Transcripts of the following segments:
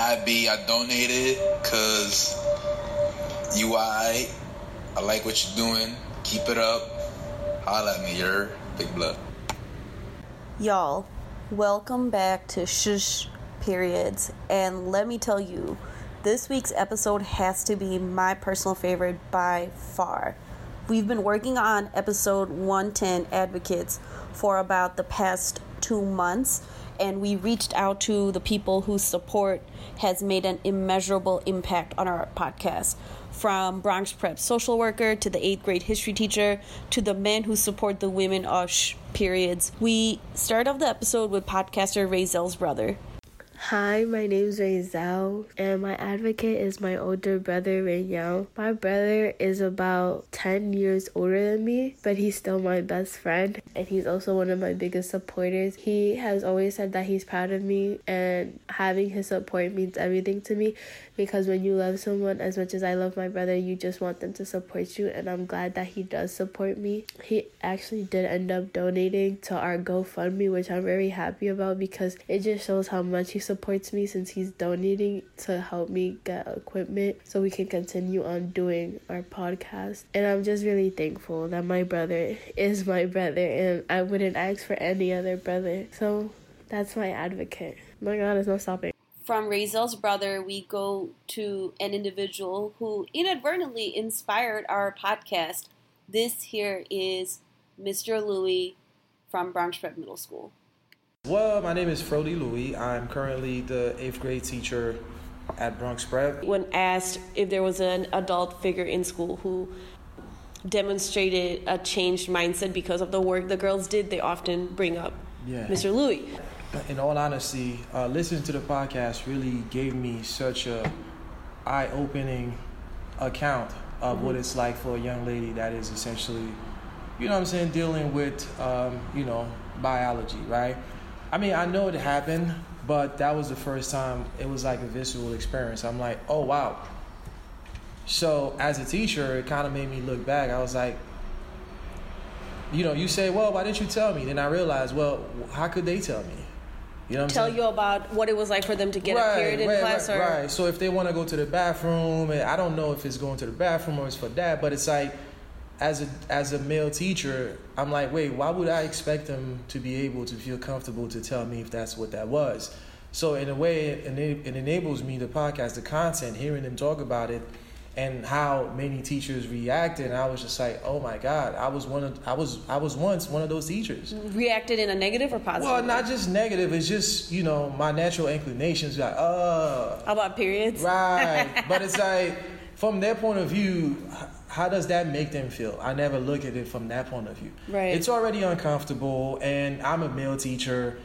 IB, I donated because you I, I like what you're doing. Keep it up. Holla at me, you're big blood. Y'all, welcome back to Shush Periods. And let me tell you, this week's episode has to be my personal favorite by far. We've been working on episode 110 Advocates for about the past two months, and we reached out to the people whose support has made an immeasurable impact on our podcast. From Bronx Prep social worker to the eighth grade history teacher to the men who support the women of sh periods. We start off the episode with podcaster Rayzel's brother. Hi, my name is Zhao, and my advocate is my older brother, Ray Yao. My brother is about 10 years older than me, but he's still my best friend, and he's also one of my biggest supporters. He has always said that he's proud of me, and having his support means everything to me because when you love someone as much as I love my brother, you just want them to support you, and I'm glad that he does support me. He actually did end up donating to our GoFundMe, which I'm very happy about because it just shows how much he supports me since he's donating to help me get equipment so we can continue on doing our podcast. And I'm just really thankful that my brother is my brother and I wouldn't ask for any other brother. So that's my advocate. My God, there's no stopping. From Rayzel's brother, we go to an individual who inadvertently inspired our podcast. This here is Mr. Louis from Bronx Prep Middle School. Well, my name is Frody Louis. I'm currently the eighth grade teacher at Bronx Prep. When asked if there was an adult figure in school who demonstrated a changed mindset because of the work the girls did, they often bring up Yeah. Mr. Louis. In all honesty, uh, listening to the podcast really gave me such a eye-opening account of what it's like for a young lady that is essentially, you know what I'm saying, dealing with, um, you know, biology, right? I mean, I know it happened, but that was the first time it was like a visceral experience. I'm like, oh, wow. So as a teacher, it kind of made me look back. I was like, you know, you say, well, why didn't you tell me? Then I realized, well, how could they tell me? You know what I'm Tell you about what it was like for them to get a period in right, class, right, or right. So if they want to go to the bathroom, I don't know if it's going to the bathroom or it's for that, but it's like, as a as a male teacher, I'm like, wait, why would I expect them to be able to feel comfortable to tell me if that's what that was? So in a way, it, ena- it enables me the podcast, the content, hearing them talk about it, and how many teachers reacted. And I was just like, oh my god, I was one of I was I was once one of those teachers. reacted in a negative or positive? Well, not just negative. It's just you know my natural inclinations. Like, uh, How about periods? right. but it's like from their point of view, how does that make them feel? I never look at it from that point of view. Right. It's already uncomfortable, and I'm a male teacher,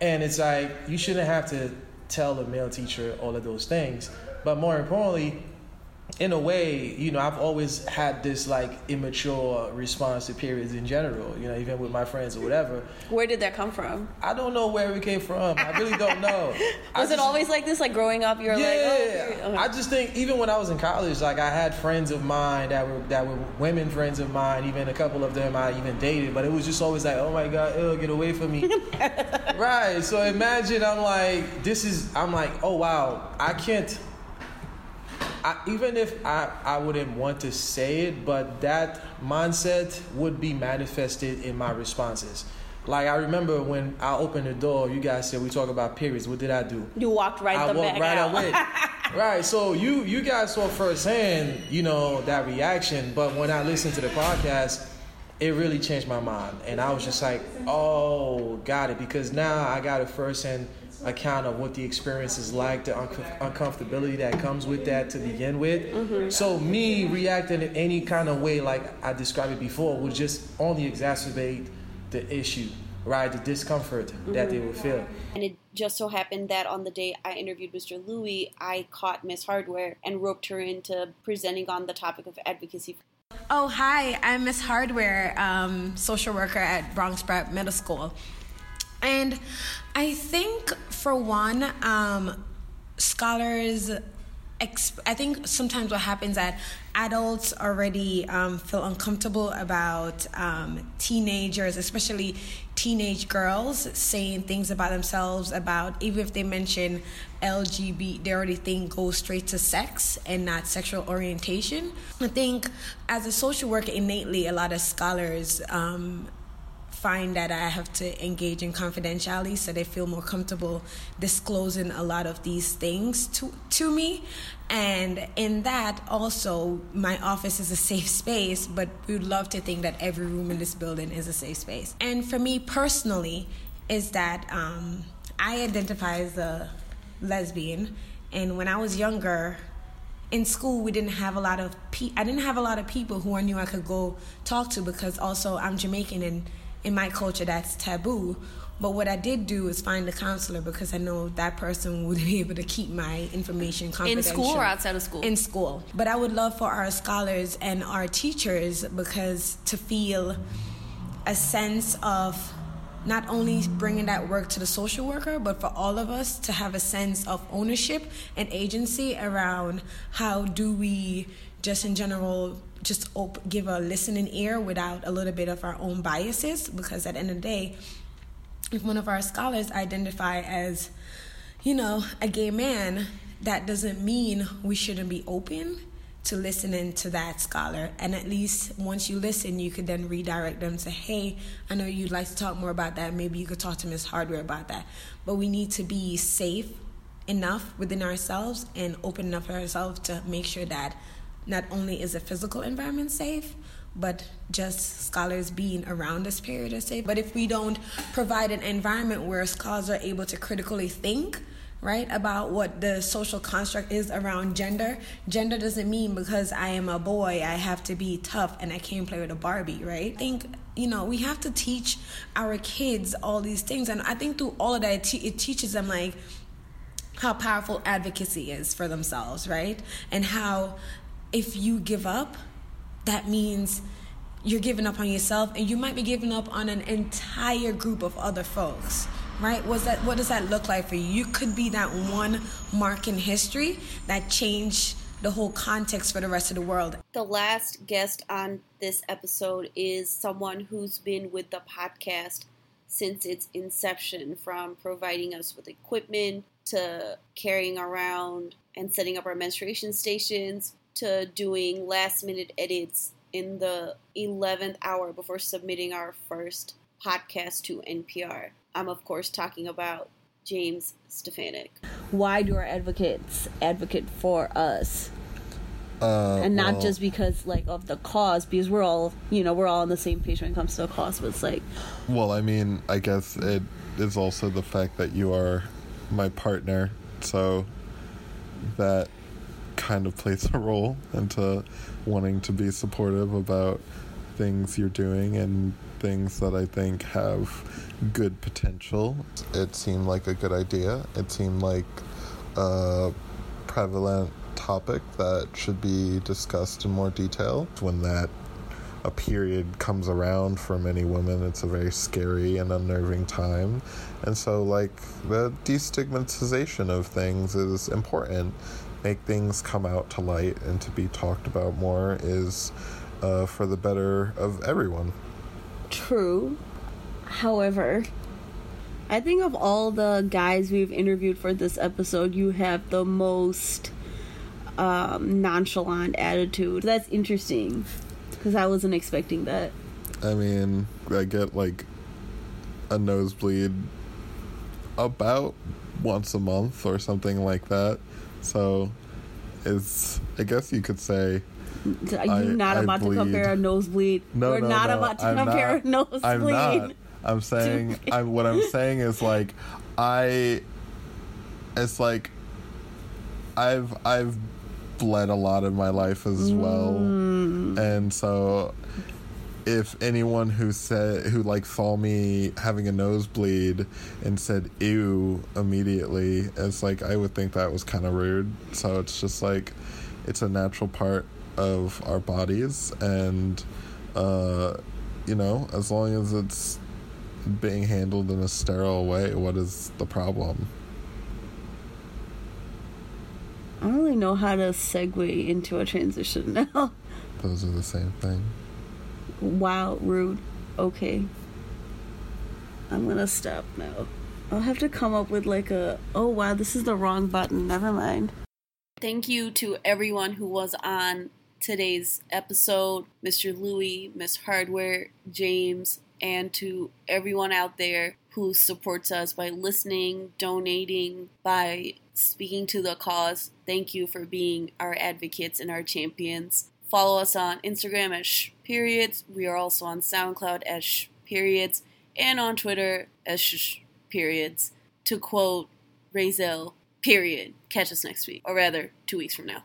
and it's like you shouldn't have to tell a male teacher all of those things. But more importantly, in a way, you know, I've always had this like immature response to periods in general. You know, even with my friends or whatever. Where did that come from? I don't know where it came from. I really don't know. Was it always like this? Like growing up, you were yeah, like, oh. Okay. I just think even when I was in college, like I had friends of mine that were that were women friends of mine. Even a couple of them I even dated, but it was just always like, oh my god, ew, get away from me. right. So imagine I'm like, this is. I'm like, oh wow, I can't. I, even if I, I wouldn't want to say it, but that mindset would be manifested in my responses. Like I remember when I opened the door, you guys said we talk about periods. What did I do? you walked right I walked right out. away. right. So you you guys saw firsthand, you know, that reaction. But when I listened to the podcast, it really changed my mind, and I was just like, oh, got it, because now I got a firsthand account of what the experience is like, the uncom- uncomfortability that comes with that to begin with. So me reacting in any kind of way, like I described it before, would just only exacerbate the issue, right? The discomfort that they would feel. And it just so happened that on the day I interviewed Mr. Louis, I caught Miss Hardware and roped her into presenting on the topic of advocacy. Oh, hi, I'm Miss Hardware, um, social worker at Bronx Prep Middle School. And I think, for one, um, scholars I think sometimes what happens that adults already um, feel uncomfortable about um, teenagers, especially teenage girls, saying things about themselves. About even if they mention LGBT, they already think go straight to sex and not sexual orientation. I think as a social worker, innately, a lot of scholars. Um, find that I have to engage in confidentiality so they feel more comfortable disclosing a lot of these things to to me. And in that also my office is a safe space but we would love to think that every room in this building is a safe space. And for me personally is that um, I identify as a lesbian. And when I was younger in school we didn't have a lot of pe- I didn't have a lot of people who I knew I could go talk to because also I'm Jamaican and in my culture that's taboo. But what I did do is find a counselor because I know that person would be able to keep my information confidential. In school or outside of school? In school. But I would love for our scholars and our teachers because to feel a sense of not only bringing that work to the social worker, but for all of us to have a sense of ownership and agency around how do we just in general just op- give a listening ear without a little bit of our own biases because at the end of the day if one of our scholars identify as you know a gay man that doesn't mean we shouldn't be open to listening to that scholar. And at least once you listen you could then redirect them to hey i know you'd like to talk more about that. Maybe you could talk to ms hardware about that. But we need to be safe enough within ourselves and open enough for ourselves to make sure that not only is the physical environment safe, but just scholars being around this period is safe. But if we don't provide an environment where scholars are able to critically think, right, about what the social construct is around gender, gender doesn't mean because I am a boy, I have to be tough and I can't play with a Barbie, right? I think you know we have to teach our kids all these things and i think through all of that it, te- it teaches them like how powerful advocacy is for themselves, right? And how if you give up, that means you're giving up on yourself and you might be giving up on an entire group of other folks right? Was that what does that look like for you? You could be that one mark in history that changed the whole context for the rest of the world. The last guest on this episode is someone who's been with the podcast since its inception from providing us with equipment to carrying around and setting up our menstruation stations to doing last minute edits in the 11th hour before submitting our first podcast to NPR. I'm, of course, talking about James Stefanik. Why do our advocates advocate for us? Uh, and not well, just because like of the cause because we're all you know we're all on the same page when it comes to a cause but it's like Well, I mean, I guess it is also the fact that you are my partner, so that kind of plays a role into wanting to be supportive about things you're doing and things that I think have good potential. It seemed like a good idea. It seemed like a prevalent topic that should be discussed in more detail. When that a period comes around for many women, it's a very scary and unnerving time. And so, like, the destigmatization of things is important. Make things come out to light and to be talked about more is uh, for the better of everyone. true however i think of all the guys we've interviewed for this episode you have the most um, nonchalant attitude that's interesting because i wasn't expecting that I mean, I get like a nosebleed about once a month or something like that. So it's, I guess you could say, Are you I- not I about to compare a nosebleed? no, We're no, not no, about to I'm compare not. a nosebleed. I'm not. I'm saying, I'm, what I'm saying is like, I, it's like, I've, I've bled a lot in my life as well. Mm. And so if anyone who said who like saw me having a nosebleed and said ew immediately it's like i would think that was kind of rude so it's just like it's a natural part of our bodies and uh you know as long as it's being handled in a sterile way what is the problem I don't really know how to segue into a transition now. Those are the same thing. Wow, rude. Okay. I'm gonna stop now. I'll have to come up with like a oh wow, this is the wrong button. Never mind. Thank you to everyone who was on today's episode, Mr. Louie, Miss Hardware, James, and to everyone out there who supports us by listening, donating, by speaking to the cause. Thank you for being our advocates and our champions. Follow us on Instagram at sh periods. We are also on SoundCloud at sh periods and on Twitter at sh periods. To quote Razel, period. Catch us next week, or rather, two weeks from now.